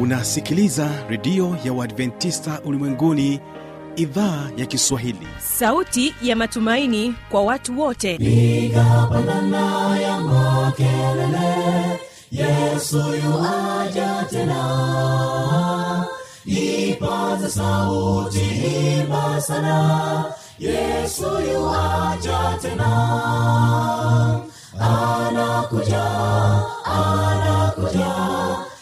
unasikiliza redio ya uadventista ulimwenguni idhaa ya kiswahili. Sauti ya matumaini kwa watu wote. Igapandana ya makelele yesu yuaja tena. Ipaza sauti imba sana yesu yuaja tena. Anakuja anakuja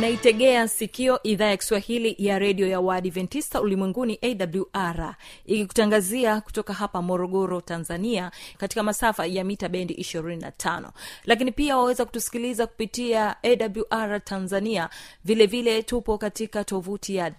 unaitegea sikio idhaa ya kiswahili ya redio ya waadventista ulimwenguni awr ikikutangazia kutoka hapa morogoro tanzania katika masafa ya mita bendi 25 lakini pia waweza kutusikiliza kupitia awr tanzania. Vile vile tupo katika tovuti ya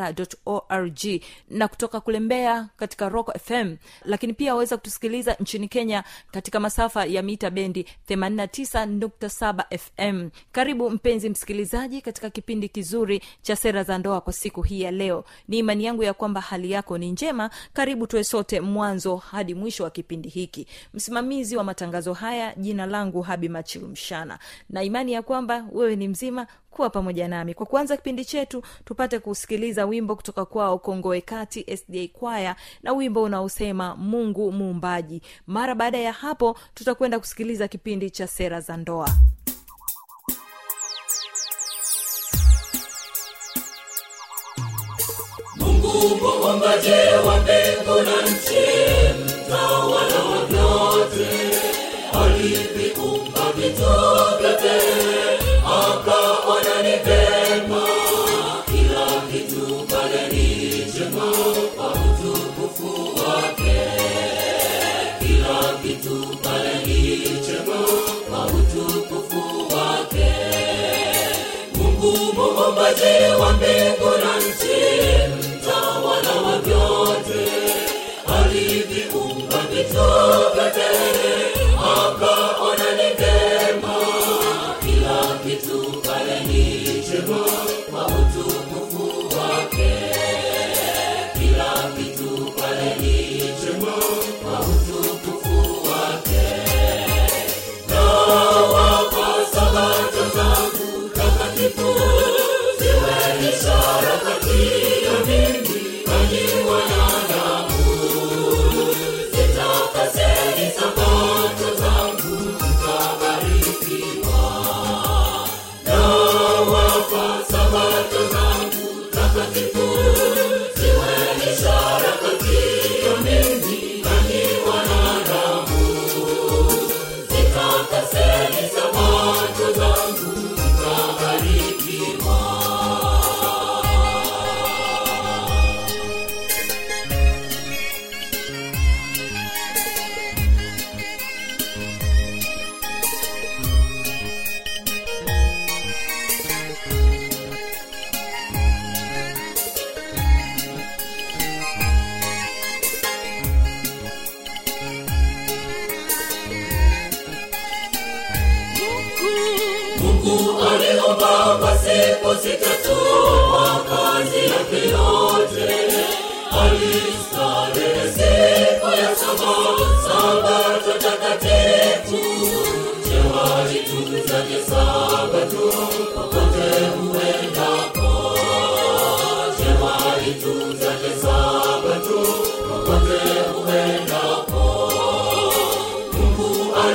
www.awr.org na kutoka kule mbeya katika rock fm lakini pia waweza kutusikiliza nchini kenya katika masafa ya mita bendi 89 107 fm karibu mpenzi msikilizaji katika kipindi kizuri cha sera za ndoa kwa siku hii ya leo. Ni imani yangu ya kwamba hali yako ni njema. Karibu tuwe sote mwanzo hadi mwisho wa kipindi hiki. Msimamizi wa matangazo haya jina langu habi machilumshana na imani ya kwamba wewe ni mzima kuwa pamoja nami. Kwa kuanza kipindi chetu tupate kusikiliza wimbo kutoka kwao kongoe kati sda kwaya na wimbo unaosema mungu muumbaji. Mara baada ya hapo tutakwenda kusikiliza kipindi cha sera za ndoa mungu muumbaji wa mbingu na nchi mtawala wa vyote aliviumba vitu vyote akaona ni vema kila kitu pale ni chema kwa utukufu wake kila kitu pale ni chema kwa utukufu wake mungu muumbaji wa mbingu na aliviumba vitu vyote akaona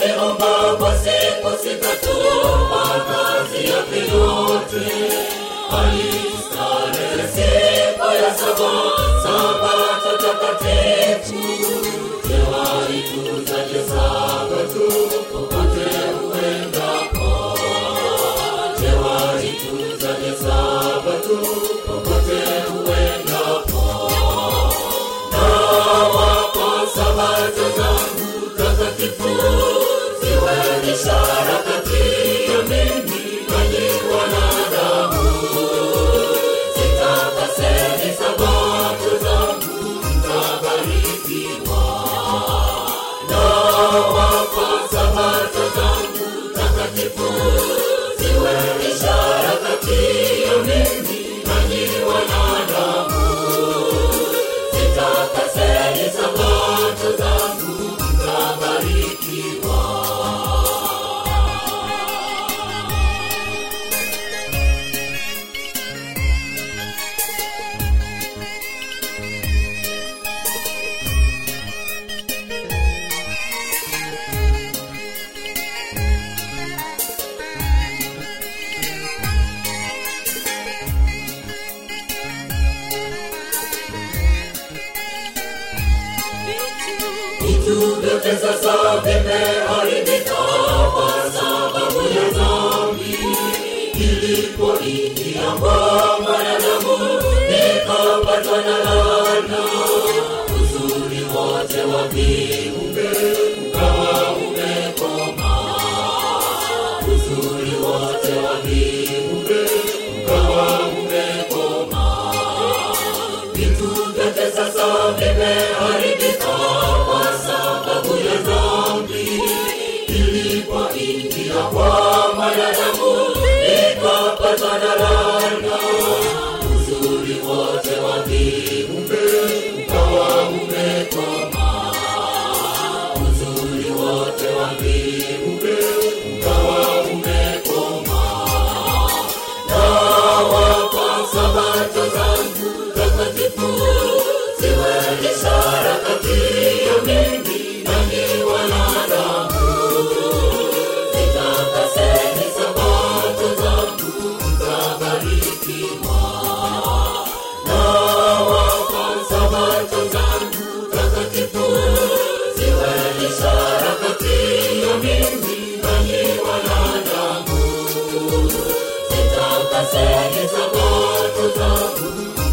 mungu aliomba kwa siku sita tu kwa kazi yake yote alistarehe siku ya saba sabato takatifu. Jewalituzaje sabato It's a ikapatwa na uzuri Thank you.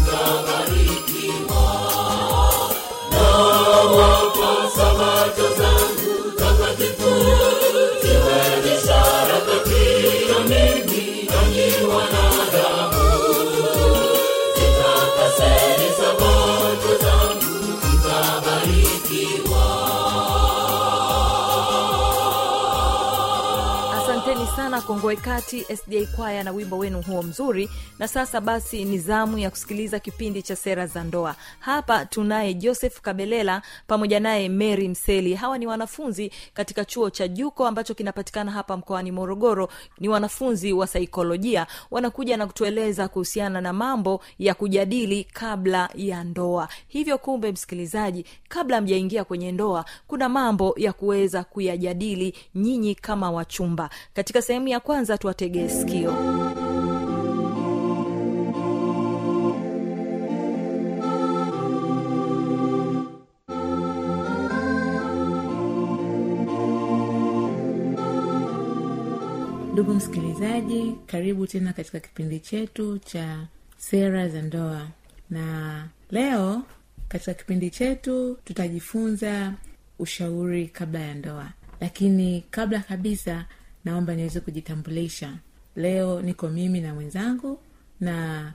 Sana kongoe kati sda kwaya na wimbo wenu huo mzuri. Na sasa basi ni zamu ya kusikiliza kipindi cha sera za ndoa. Hapa tunaye joseph kabelela pamoja naye mary mseli. Hawa ni wanafunzi katika chuo cha juko ambacho kinapatikana hapa mkoani morogoro. Ni wanafunzi wa saikolojia. Wanakuja na kutueleza kuhusiana na mambo ya kujadili kabla ya ndoa. Hivyo kumbe msikilizaji kabla mjaingia kwenye ndoa kuna mambo ya kuweza kuyajadili nyinyi kama wachumba. Katika sehemu ya kwanza tuwategee sikio. Ndugu msikilizaji karibu tena katika kipindi chetu cha sera za ndoa. Na leo katika kipindi chetu tutajifunza ushauri kabla ya ndoa. Lakini kabla kabisa naomba niweze kujitambulisha. Leo niko mimi na mwenzangu na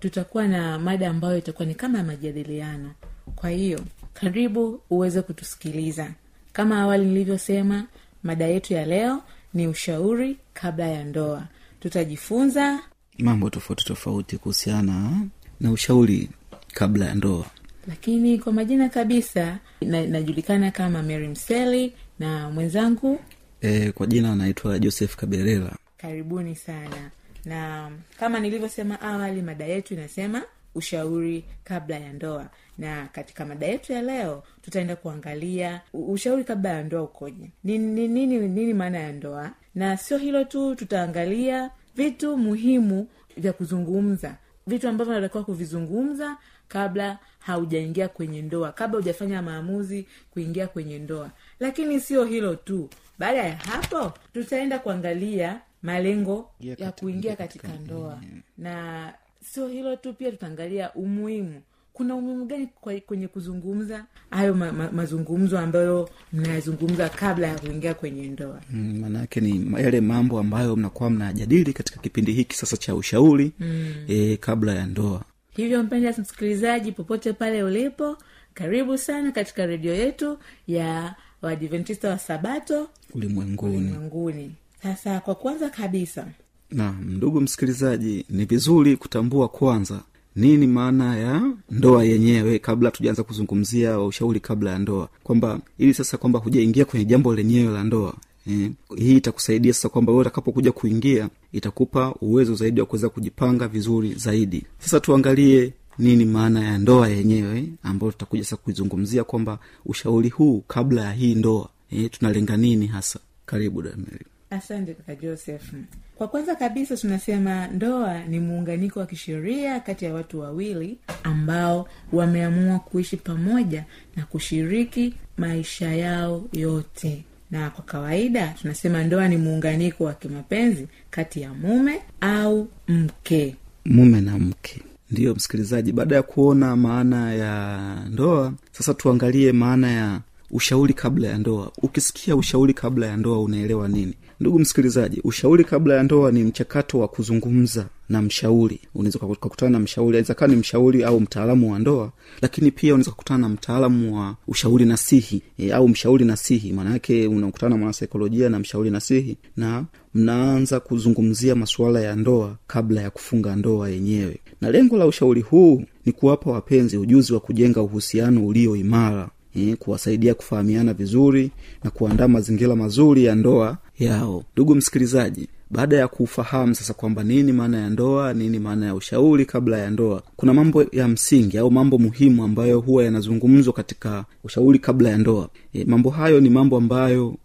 tutakuwa na mada ambayo itakuwa ni kama majadiliano. Kwa hiyo karibu uweze kutusikiliza. Kama awali nilivyosema mada yetu ya leo ni ushauri kabla ya ndoa. Tutajifunza mambo tofauti tofauti kuhusiana na ushauri kabla ya ndoa. Lakini kwa majina kabisa na, najulikana kama mary mseli na mwenzangu e, kwa jina anaitwa joseph kabelela karibuni sana. Na kama nilivyosema awali mada yetu inasema ushauri kabla ya ndoa. Na katika mada yetu ya leo tutaenda kuangalia ushauri kabla ya ndoa ukoje. Nini nini, nini, maana ya ndoa? Na sio hilo tu tutaangalia vitu muhimu vya kuzungumza. Vitu ambavyo natakiwa kuvizungumza kabla haujaingia kwenye ndoa kabla hujafanya maamuzi kuingia kwenye ndoa. Lakini sio hilo tu baada ya hapo tutaenda kuangalia malengo Ya ya kuingia katika- katika ndoa. na sio hilo tu pia tutaangalia umuhimu. Kuna umuhimu gani kwenye kuzungumza hayo ma, ma, mazungumzo ambayo mnayazungumza kabla ya kuingia kwenye ndoa? Mm, ni yale mambo ambayo mnakuwa mnajadili katika kipindi hiki sasa cha ushauri mm. e, kabla ya ndoa. Hivyo mpenda msikilizaji popote pale ulipo karibu sana katika redio yetu ya waadventista wa sabato ulimwenguni. ulimwenguni. Sasa kwa kwanza kabisa naam ndugu msikilizaji ni vizuri kutambua kwanza nini maana ya ndoa yenyewe kabla tujaanza kuzungumzia ushauri kabla ya ndoa. Kwamba ili sasa kwamba hujaingia kwenye jambo lenyewe la ndoa Eh, hii itakusaidia sasa kwamba wewe utakapokuja kuingia itakupa uwezo zaidi wa kuweza kujipanga vizuri zaidi. Sasa tuangalie nini maana ya ndoa yenyewe ambayo tutakuja sasa kuizungumzia kwamba ushauri huu kabla ya hii ndoa e, tunalenga nini hasa? Karibu dameli asante kaka joseph. Kwa kwanza kabisa tunasema ndoa ni muunganiko wa kisheria kati ya watu wawili ambao wameamua kuishi pamoja na kushiriki maisha yao yote. Na kwa kawaida tunasema ndoa ni muunganiko wa kimapenzi kati ya mume au mke. Mume na mke ndiyo msikilizaji baada ya kuona maana ya ndoa sasa tuangalie maana ya ushauri kabla ya ndoa. Ukisikia ushauri kabla ya ndoa unaelewa nini ndugu msikilizaji ushauri kabla ya ndoa ni mchakato wa kuzungumza na mshauri. Unaweza ukakutana na mshauri aweza ni mshauri au mtaalamu wa ndoa lakini pia unaweza kukutana na mtaalamu wa ushauri nasihi e, au mshauri nasihi. Maanayake unakutana na mwanasaikolojia na mshauri nasihi na mnaanza kuzungumzia masuala ya ndoa kabla ya kufunga ndoa yenyewe. Na lengo la ushauri huu ni kuwapa wapenzi ujuzi wa kujenga uhusiano ulio imara e, kuwasaidia kufahamiana vizuri na kuandaa mazingira mazuri ya ndoa yao. Ndugu msikilizaji baada ya kufahamu sasa kwamba nini maana ya ndoa nini maana ya ushauri kabla ya ndoa kuna mambo ya msingi au mambo muhimu ambayo huwa yanazungumzwa katika ushauri kabla ya ndoa. E, mambo hayo ni mambo ambayo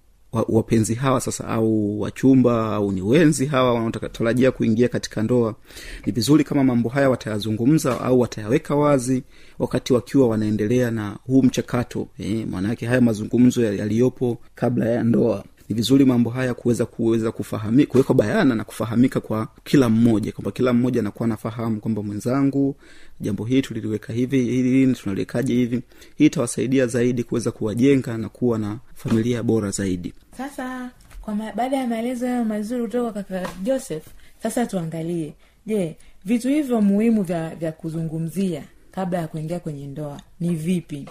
wapenzi hawa sasa au wachumba au ni wenzi hawa wanaotarajia kuingia katika ndoa ni vizuri kama mambo haya watayazungumza au watayaweka wazi wakati wakiwa wanaendelea na huu mchakato. E, maanaake haya mazungumzo yaliyopo kabla ya ndoa ni vizuri mambo haya kuweza kuweza kufahamika kuwekwa bayana na kufahamika kwa kila mmoja kwamba kila mmoja anakuwa anafahamu kwamba mwenzangu jambo hili tuliliweka hivi hili tunaliwekaje hivi. Hii itawasaidia zaidi kuweza kuwajenga na kuwa na familia bora zaidi. Sasa kwa ma, baada ya maelezo hayo mazuri kutoka kaka joseph sasa tuangalie. Je vitu hivyo muhimu vya vya kuzungumzia kabla ya kuingia kwenye ndoa ni vipi?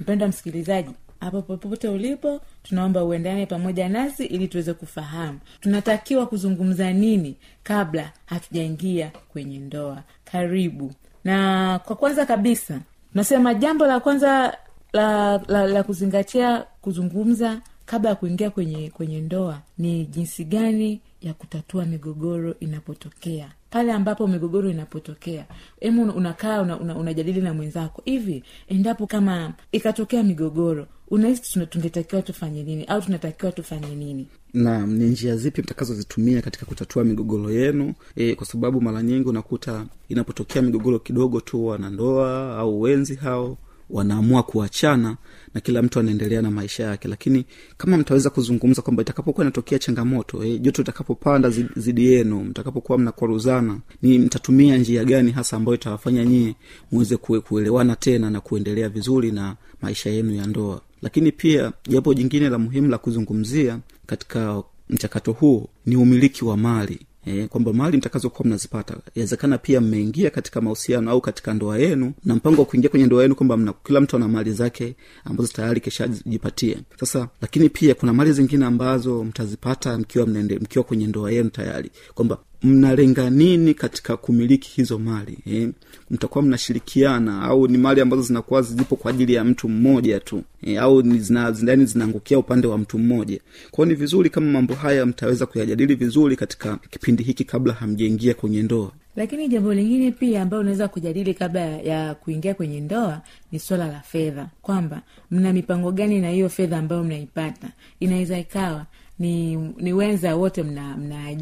Mpendwa msikilizaji hapo popote ulipo tunaomba uendane pamoja nasi ili tuweze kufahamu. Tunatakiwa kuzungumza nini kabla hatujaingia kwenye ndoa? Karibu. Na kwa kwanza kabisa tunasema jambo la kwanza la, la, la kuzingatia kuzungumza kabla ya kuingia kwenye kwenye ndoa ni jinsi gani ya kutatua migogoro inapotokea. Pale ambapo migogoro inapotokea hemu unakaa una, una, unajadili na mwenzako. Hivi endapo kama ikatokea migogoro unahisi tuna- tufanye nini? Au tunatakiwa tufanye nini? Naam ni njia zipi mtakazozitumia katika kutatua migogoro yenu? E, kwa sababu mara nyingi unakuta inapotokea migogoro kidogo tu wanandoa au wenzi hao wanaamua kuachana na kila mtu anaendelea na maisha yake. Lakini kama mtaweza kuzungumza kwamba itakapokuwa inatokea changamoto e, joto itakapopanda zidi yenu mtakapokuwa mnakwaruzana ni mtatumia njia gani hasa ambayo itawafanya nyie muweze kuelewana tena na kuendelea vizuri na maisha yenu ya ndoa lakini pia jambo jingine la muhimu la kuzungumzia katika mchakato huo ni umiliki wa mali E, kwamba mali mtakazokuwa mnazipata inawezekana pia mmeingia katika mahusiano au katika ndoa yenu na mpango wa kuingia kwenye ndoa yenu kwamba kila mtu ana mali zake ambazo tayari kishajipatia sasa lakini pia kuna mali zingine ambazo mtazipata mkiwa mnende, mkiwa kwenye ndoa yenu tayari kwamba mnalenga nini katika kumiliki hizo mali eh? mtakuwa mnashirikiana au ni mali ambazo zinakuwa zipo kwa ajili ya mtu mmoja tu eh, au zina, zindani zinaangukia upande wa mtu mmoja. Kwao ni vizuri kama mambo haya mtaweza kuyajadili vizuri katika kipindi hiki kabla hamjaingia kwenye ndoa lakini jambo lingine pia ambayo unaweza kujadili kabla ya kuingia kwenye ndoa ni swala la fedha. Kwamba mna mipango gani na hiyo fedha ambayo mnaipata? Inaweza ikawa ni ni wenza wote mna, mna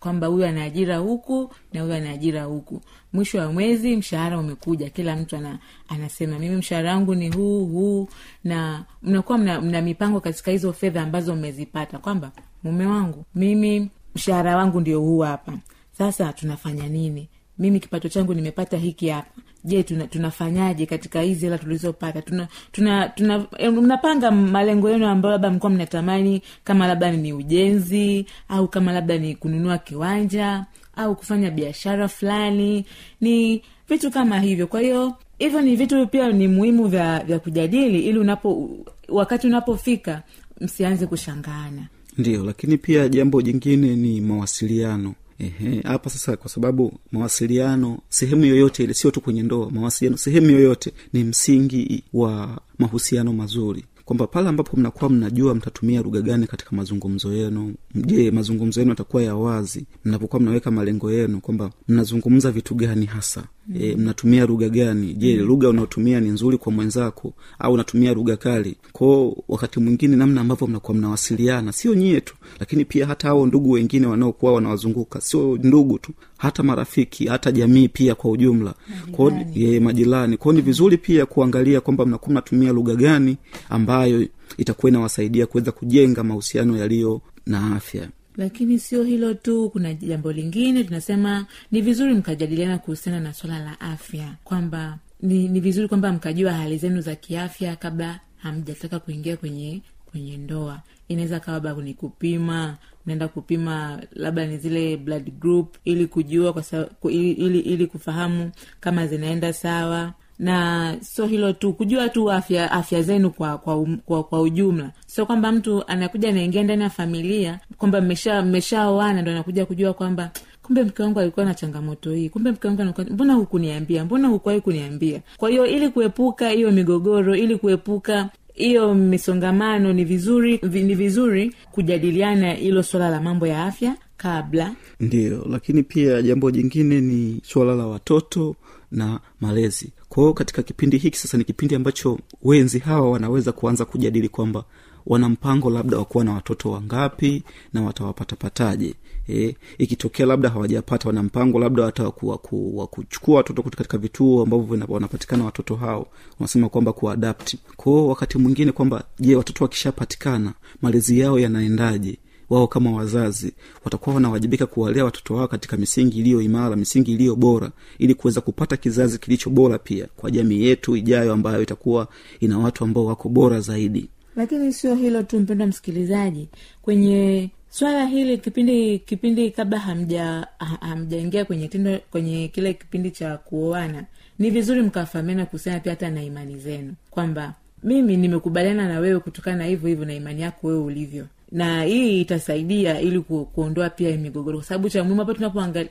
kwamba huyu ana huku na huyu ana huku. Mwisho wa mwezi mshahara umekuja. Kila mtu ana, anasema mimi mshahara wangu ni huu huu. Na mnakuwa mna, mna mipango katika hizo fedha ambazo mmezipata. Kwamba mume wangu mimi mshahara wangu ndio huu hapa sasa tunafanya nini? Mimi kipato changu nimepata hiki hapa. Je tuna, tunafanyaje katika hizi hela tulizopata? Tuna, tuna, tuna eh, mnapanga malengo yenu ambayo labda mkuwa mnatamani kama labda ni ujenzi au kama labda ni kununua kiwanja au kufanya biashara fulani. Ni vitu kama hivyo. Kwa hiyo hivyo ni vitu pia ni muhimu vya vya kujadili ili unapo wakati unapofika msianze kushangaana ndio lakini pia jambo jingine ni mawasiliano hapa sasa kwa sababu mawasiliano sehemu yoyote ile sio tu kwenye ndoa mawasiliano sehemu yoyote ni msingi wa mahusiano mazuri. Kwamba pale ambapo mnakuwa mnajua mtatumia lugha gani katika mazungumzo yenu je mazungumzo yenu yatakuwa ya wazi mnapokuwa mnaweka malengo yenu kwamba mnazungumza vitu gani hasa e, mnatumia lugha gani? Je mm. lugha unaotumia ni nzuri kwa mwenzako au unatumia lugha kali? Kwao wakati mwingine namna ambavyo mnakuwa mnawasiliana sio nyie tu lakini pia hata hao ndugu wengine wanaokuwa wanawazunguka sio ndugu tu hata marafiki hata jamii pia kwa ujumla. Kwao ye, majirani. kwao ni vizuri pia kuangalia kwamba mnakuwa mnatumia lugha gani ambayo itakuwa inawasaidia kuweza kujenga mahusiano yaliyo na afya lakini sio hilo tu kuna jambo lingine tunasema ni vizuri mkajadiliana kuhusiana na swala la afya kwamba ni, ni vizuri kwamba mkajua hali zenu za kiafya kabla hamjataka kuingia kwenye kwenye ndoa. Inaweza kawa labda ni kupima naenda kupima labda ni zile blood group ili kujua kwa sa, ili, ili, ili kufahamu kama zinaenda sawa na sio hilo tu kujua tu afya afya zenu kwa kwa, um, kwa kwa ujumla. Sio kwamba mtu anakuja anaingia ndani ya familia kwamba mmesha mmeshaoana ndo anakuja kujua kwamba kumbe mke wangu alikuwa na changamoto hii kumbe mke wangu alikuwa mbona hukuniambia mbona hukuwahi kuniambia? Kwa hiyo ili kuepuka hiyo migogoro ili kuepuka hiyo misongamano ni vizuri ni vizuri kujadiliana hilo swala la mambo ya afya kabla. Ndiyo lakini pia jambo jingine ni suala la watoto na malezi. Kwao katika kipindi hiki sasa ni kipindi ambacho wenzi hawa wanaweza kuanza kujadili kwamba wana mpango labda wa kuwa na watoto wangapi na watawapatapataje. E, ikitokea labda hawajapata wana mpango labda hata waku- waku- wa kuchukua watoto katika vituo ambavyo wanapatikana watoto hao wanasema kwamba kuadapti kwao wakati mwingine kwamba je watoto wakishapatikana malezi yao yanaendaje wao kama wazazi watakuwa wanawajibika kuwalea watoto wao katika misingi iliyo imara misingi iliyo bora ili kuweza kupata kizazi kilicho bora pia kwa jamii yetu ijayo ambayo itakuwa ina watu ambao wako bora zaidi. Lakini sio hilo tu mpendwa msikilizaji. Kwenye swala hili kipindi kipindi kabla hamja hamjaingia kwenye tindo kwenye kile kipindi cha kuoana ni vizuri mkafahamiana kuhusiana pia hata na imani zenu. Kwamba mimi nimekubaliana na wewe kutokana na hivyo hivyo na imani yako wewe ulivyo na hii itasaidia ili ku, kuondoa pia migogoro. Kwa sababu cha muhimu hapa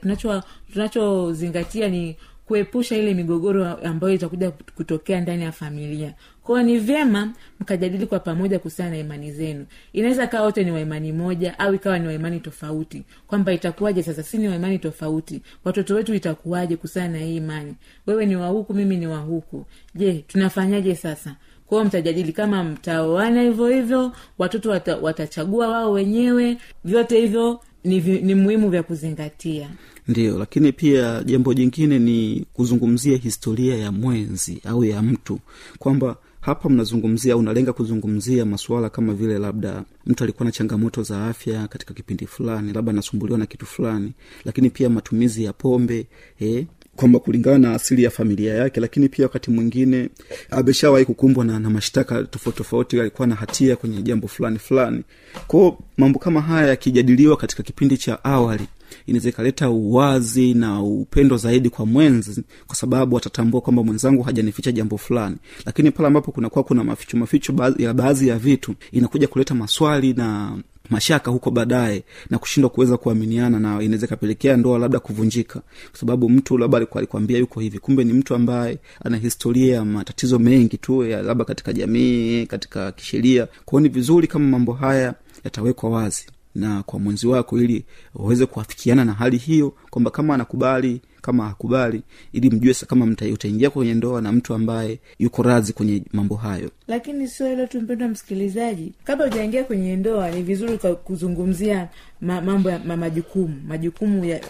tunachozingatia ni kuepusha ile migogoro ambayo itakuja kutokea ndani ya familia. Kwao ni vyema mkajadili kwa pamoja kuhusiana na imani zenu. Inaweza kawa wote ni waimani moja au ikawa ni waimani tofauti. Kwamba itakuwaje sasa? Si ni waimani tofauti. Watoto wetu itakuwaje kuhusiana na hii imani? Wewe ni wahuku mimi ni wahuku je tunafanyaje sasa kwao mtajadili kama mtaoana hivyo hivyo watoto wata, watachagua wao wenyewe. Vyote hivyo ni, ni muhimu vya kuzingatia. Ndio lakini pia jambo jingine ni kuzungumzia historia ya mwenzi au ya mtu. Kwamba hapa mnazungumzia unalenga kuzungumzia masuala kama vile labda mtu alikuwa na changamoto za afya katika kipindi fulani labda anasumbuliwa na kitu fulani lakini pia matumizi ya pombe eh, kwamba kulingana na asili ya familia yake lakini pia wakati mwingine ameshawahi kukumbwa na, na mashtaka tofauti tofauti alikuwa na hatia kwenye jambo fulani fulani. Kwao mambo kama haya yakijadiliwa katika kipindi cha awali inaweza ikaleta uwazi na upendo zaidi kwa mwenzi kwa sababu atatambua kwamba mwenzangu hajanificha jambo fulani. Lakini pale ambapo kunakuwa kuna maficho maficho ya baadhi ya vitu inakuja kuleta maswali na mashaka huko baadaye na kushindwa kuweza kuaminiana na inaweza ikapelekea ndoa labda kuvunjika kwa sababu mtu labda alikwambia yuko hivi. Kumbe ni mtu ambaye ana historia ya matatizo mengi tu ya labda katika jamii katika kisheria. Kwao ni vizuri kama mambo haya yatawekwa wazi na kwa mwenzi wako ili waweze kuafikiana na hali hiyo kwamba kama anakubali kama hakubali ili mjue kama utaingia kwenye ndoa na mtu ambaye yuko razi kwenye mambo hayo. Lakini sio hilo tu mpendwa msikilizaji. Kabla ujaingia kwenye ndoa ni vizuri kuzungumzia ma, mambo ya ma, majukumu majukumu ya-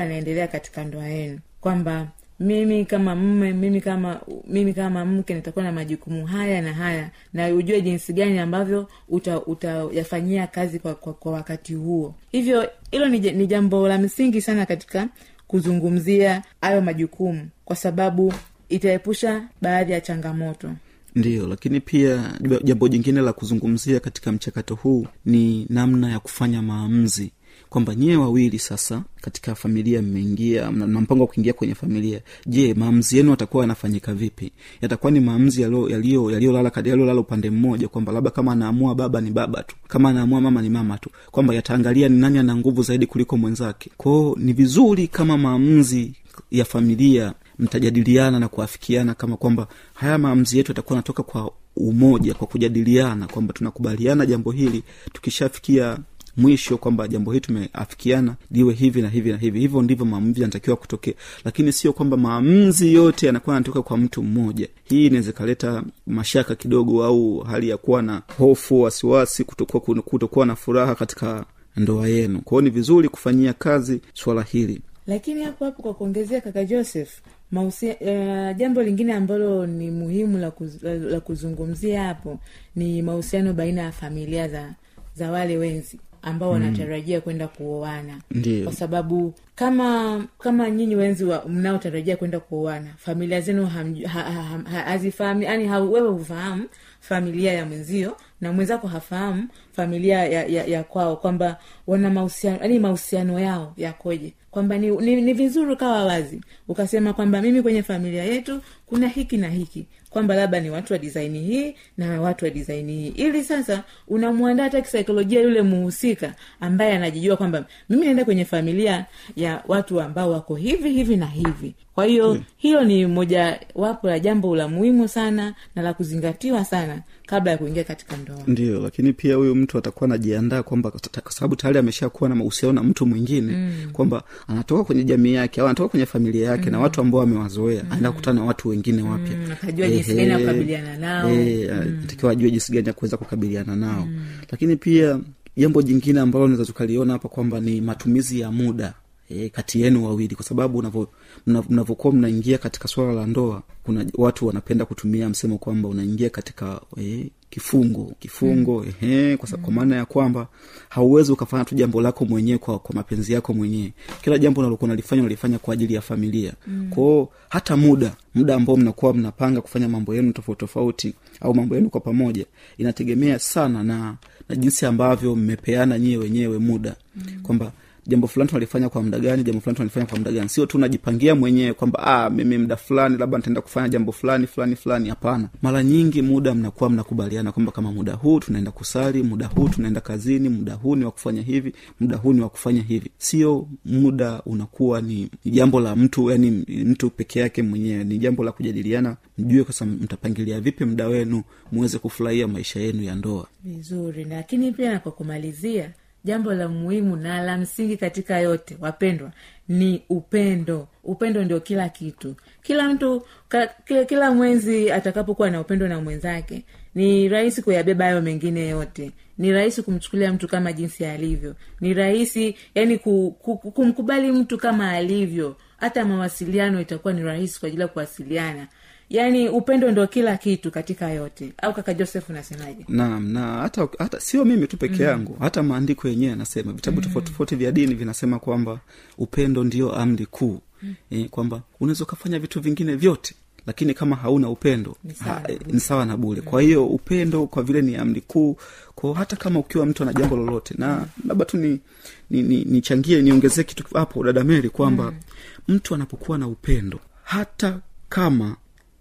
yanaendelea katika ndoa yenu. Kwamba mimi kama mme mimi kama mimi kama mke nitakuwa na majukumu haya na haya na ujue jinsi gani ambavyo uta- utayafanyia kazi kwa, kwa, kwa wakati huo. Hivyo hilo ni, ni jambo la msingi sana katika kuzungumzia hayo majukumu kwa sababu itaepusha baadhi ya changamoto. Ndiyo lakini pia jambo jingine la kuzungumzia katika mchakato huu ni namna ya kufanya maamuzi kwamba nyie wawili sasa katika familia mmeingia mna mpango wa kuingia kwenye familia. Je maamuzi yenu yatakuwa yanafanyika vipi? Yatakuwa ni maamuzi yaliyo- yaliyo- yaliyolala yaliyolala upande mmoja kwamba labda kama anaamua baba ni baba tu kama anaamua mama ni mama tu kwamba yataangalia ni nani ana nguvu zaidi kuliko mwenzake. Kwao ni vizuri kama maamuzi ya familia mtajadiliana na kuafikiana kama kwamba haya maamuzi yetu yatakuwa anatoka kwa umoja kwa kujadiliana kwamba tunakubaliana jambo hili tukishafikia mwisho kwamba jambo hili tumeafikiana liwe hivi na hivi na hivi. Hivyo ndivyo maamuzi yanatakiwa kutokea. Lakini sio kwamba maamuzi yote yanakuwa yanatoka kwa mtu mmoja. Hii inaweza ikaleta mashaka kidogo au hali ya kuwa na hofu wasiwasi kutokuwa kutokuwa na furaha katika ndoa yenu. Kwao ni vizuri kufanyia kazi swala hili. Lakini hapo hapo kwa kuongezea kaka joseph mausia, uh, jambo lingine ambalo ni muhimu la, kuz, la, la kuzungumzia hapo ni mahusiano baina ya familia za za wale wenzi ambao wanatarajia kwenda kuoana. Kwa sababu kama kama nyinyi wenzi mnaotarajia kwenda kuoana familia zenu hazifahami ha- ha- ha- ha- yani ha, wewe hufahamu familia ya mwenzio na mwenzako hafahamu familia ya, ya, ya kwao kwamba wana mahusiano yani mahusiano yao yakoje. Kwamba ni, ni, ni vizuri ukawa wazi ukasema kwamba mimi kwenye familia yetu kuna hiki na hiki kwamba labda ni watu wa disaini hii na watu wa disaini hii. Ili sasa unamwandaa hata kisaikolojia yule muhusika ambaye anajijua kwamba mimi naenda kwenye familia ya watu ambao wako hivi hivi na hivi kwa hiyo hmm. hilo ni moja wapo la jambo la muhimu sana na la kuzingatiwa sana kabla ya kuingia katika ndoa ndio lakini pia huyu mtu atakuwa anajiandaa kwamba kwa sababu tayari ameshakuwa na mahusiano na mtu mwingine mm. kwamba anatoka kwenye jamii yake au anatoka kwenye familia yake mm. na watu ambao amewazoea mm. anaenda kukutana na watu wengine wapya Mm, akajua jinsi gani ya kukabiliana nao. takiwa ajue jinsi gani ya kuweza kukabiliana nao mm. lakini pia jambo jingine ambalo naweza tukaliona hapa kwamba ni matumizi ya muda e, kati yenu wawili kwa sababu mnavyokuwa mnaingia katika swala la ndoa kuna watu wanapenda kutumia msemo kwamba unaingia katika e, kifungo kifungo mm. ehe, kwa, mm. kwa maana ya kwamba hauwezi ukafanya tu jambo lako mwenyewe kwa, kwa mapenzi yako mwenyewe kila jambo unalokuwa nalifanya unalifanya kwa ajili ya familia mm. kwao hata muda muda ambao mnakuwa mnapanga kufanya mambo yenu tofauti tofauti au mambo yenu kwa pamoja inategemea sana na na jinsi ambavyo mmepeana nyie wenyewe muda mm. kwamba jambo fulani tunalifanya kwa muda gani jambo fulani tunalifanya kwa muda gani. Sio tu najipangia mwenyewe kwamba ah, mimi muda fulani labda nitaenda kufanya jambo fulani fulani fulani. Hapana. Mara nyingi muda mnakuwa mnakubaliana kwamba kama muda huu tunaenda kusali muda huu tunaenda kazini muda huu ni wa kufanya hivi muda huu ni wa kufanya hivi. Sio muda unakuwa ni jambo la mtu yani mtu peke yake mwenyewe. Ni jambo la kujadiliana mjue kwasa mtapangilia vipi muda wenu muweze kufurahia maisha yenu ya ndoa. Vizuri. Lakini pia na kwa kumalizia jambo la muhimu na la msingi katika yote wapendwa ni upendo. Upendo ndio kila kitu. Kila mtu ka, kila, kila mwenzi atakapokuwa na upendo na mwenzake ni rahisi kuyabeba hayo mengine yote. Ni rahisi kumchukulia mtu kama jinsi alivyo. Ni rahisi yani ku, ku, ku- kumkubali mtu kama alivyo. Hata mawasiliano itakuwa ni rahisi kwa ajili ya kuwasiliana yaani upendo ndo kila kitu katika yote. Au kaka joseph unasemaje? Naam na hata, hata sio mimi tu peke yangu mm. hata maandiko yenyewe yanasema vitabu tofauti tofauti vya dini vinasema kwamba upendo ndio amri kuu. Mm. e, kwamba unaweza ukafanya vitu vingine vyote lakini kama hauna upendo Ni sawa na ni bule kwa hiyo upendo kwa vile ni amri kuu kwao hata kama ukiwa mtu ana jambo lolote na labda tu ni nichangie ni, ni niongezee kitu hapo dada meri kwamba mm. mtu anapokuwa na upendo hata kama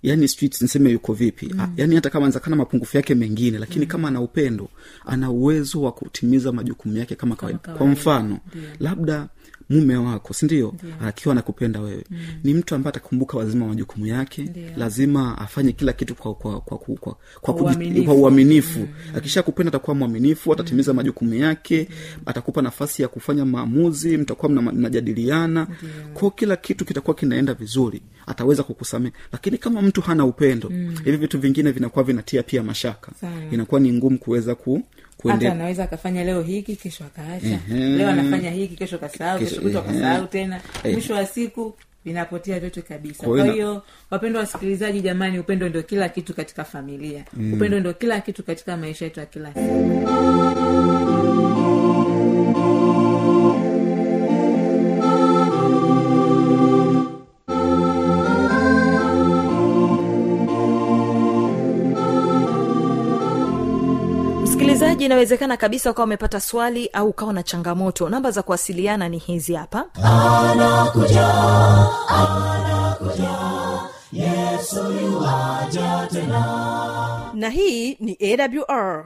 yani street niseme yuko vipi mm. yani hata kama anaweza mapungufu yake mengine lakini mm. kama ana upendo ana uwezo wa kutimiza majukumu yake kama kawaida kwa mfano labda mume wako sindio akiwa anakupenda wewe mm. ni mtu ambaye atakumbuka lazima majukumu yake Ndiyo. lazima afanye kila kitu kwa kwa kwa, kwa, kwa, kwa, uaminifu. kwa uaminifu mm. akisha kupenda atakuwa mwaminifu atatimiza majukumu yake atakupa nafasi ya kufanya maamuzi mtakuwa mna- mnajadiliana kwao kila kitu kitakuwa kinaenda vizuri ataweza kukusamea lakini kama mtu hana upendo mm. hivi vitu vingine vinakuwa vinatia pia mashaka Sana. inakuwa ni ngumu kuweza ku hata anaweza akafanya leo hiki kesho akaacha Ehe. leo anafanya hiki kesho kasahau Kesho, kutwa kasahau tena Eh. mwisho wa siku vinapotea vyote kabisa Kwa hiyo hiyo wapendwa wasikilizaji jamani upendo ndio kila kitu katika familia mm. upendo ndio kila kitu katika maisha yetu ya kila siku msikilizaji inawezekana kabisa ukawa umepata swali au ukawa na changamoto. Namba za kuwasiliana ni hizi hapa. Na hii ni awr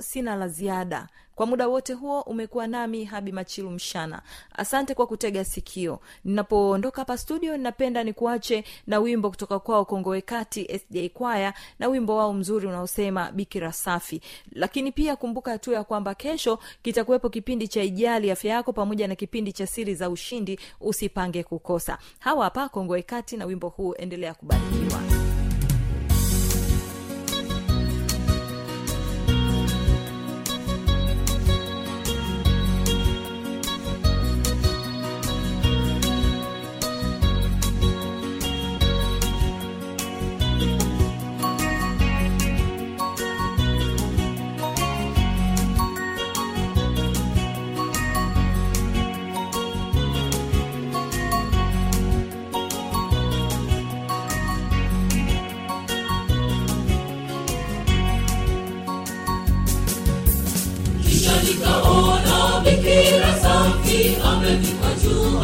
sina la ziada. Kwa muda wote huo umekuwa nami habi machilu mshana asante kwa kutega sikio. Ninapoondoka hapa studio ninapenda nikuache na wimbo kutoka kwao kongowekati sj kwaya na wimbo wao mzuri unaosema bikira safi. Lakini pia kumbuka tu ya kwamba kesho kitakuwepo kipindi cha ijali afya yako pamoja na kipindi cha siri za ushindi usipange kukosa. Hawa hapa kongowekati na wimbo huu endelea kubarikiwa Ameni kwa juu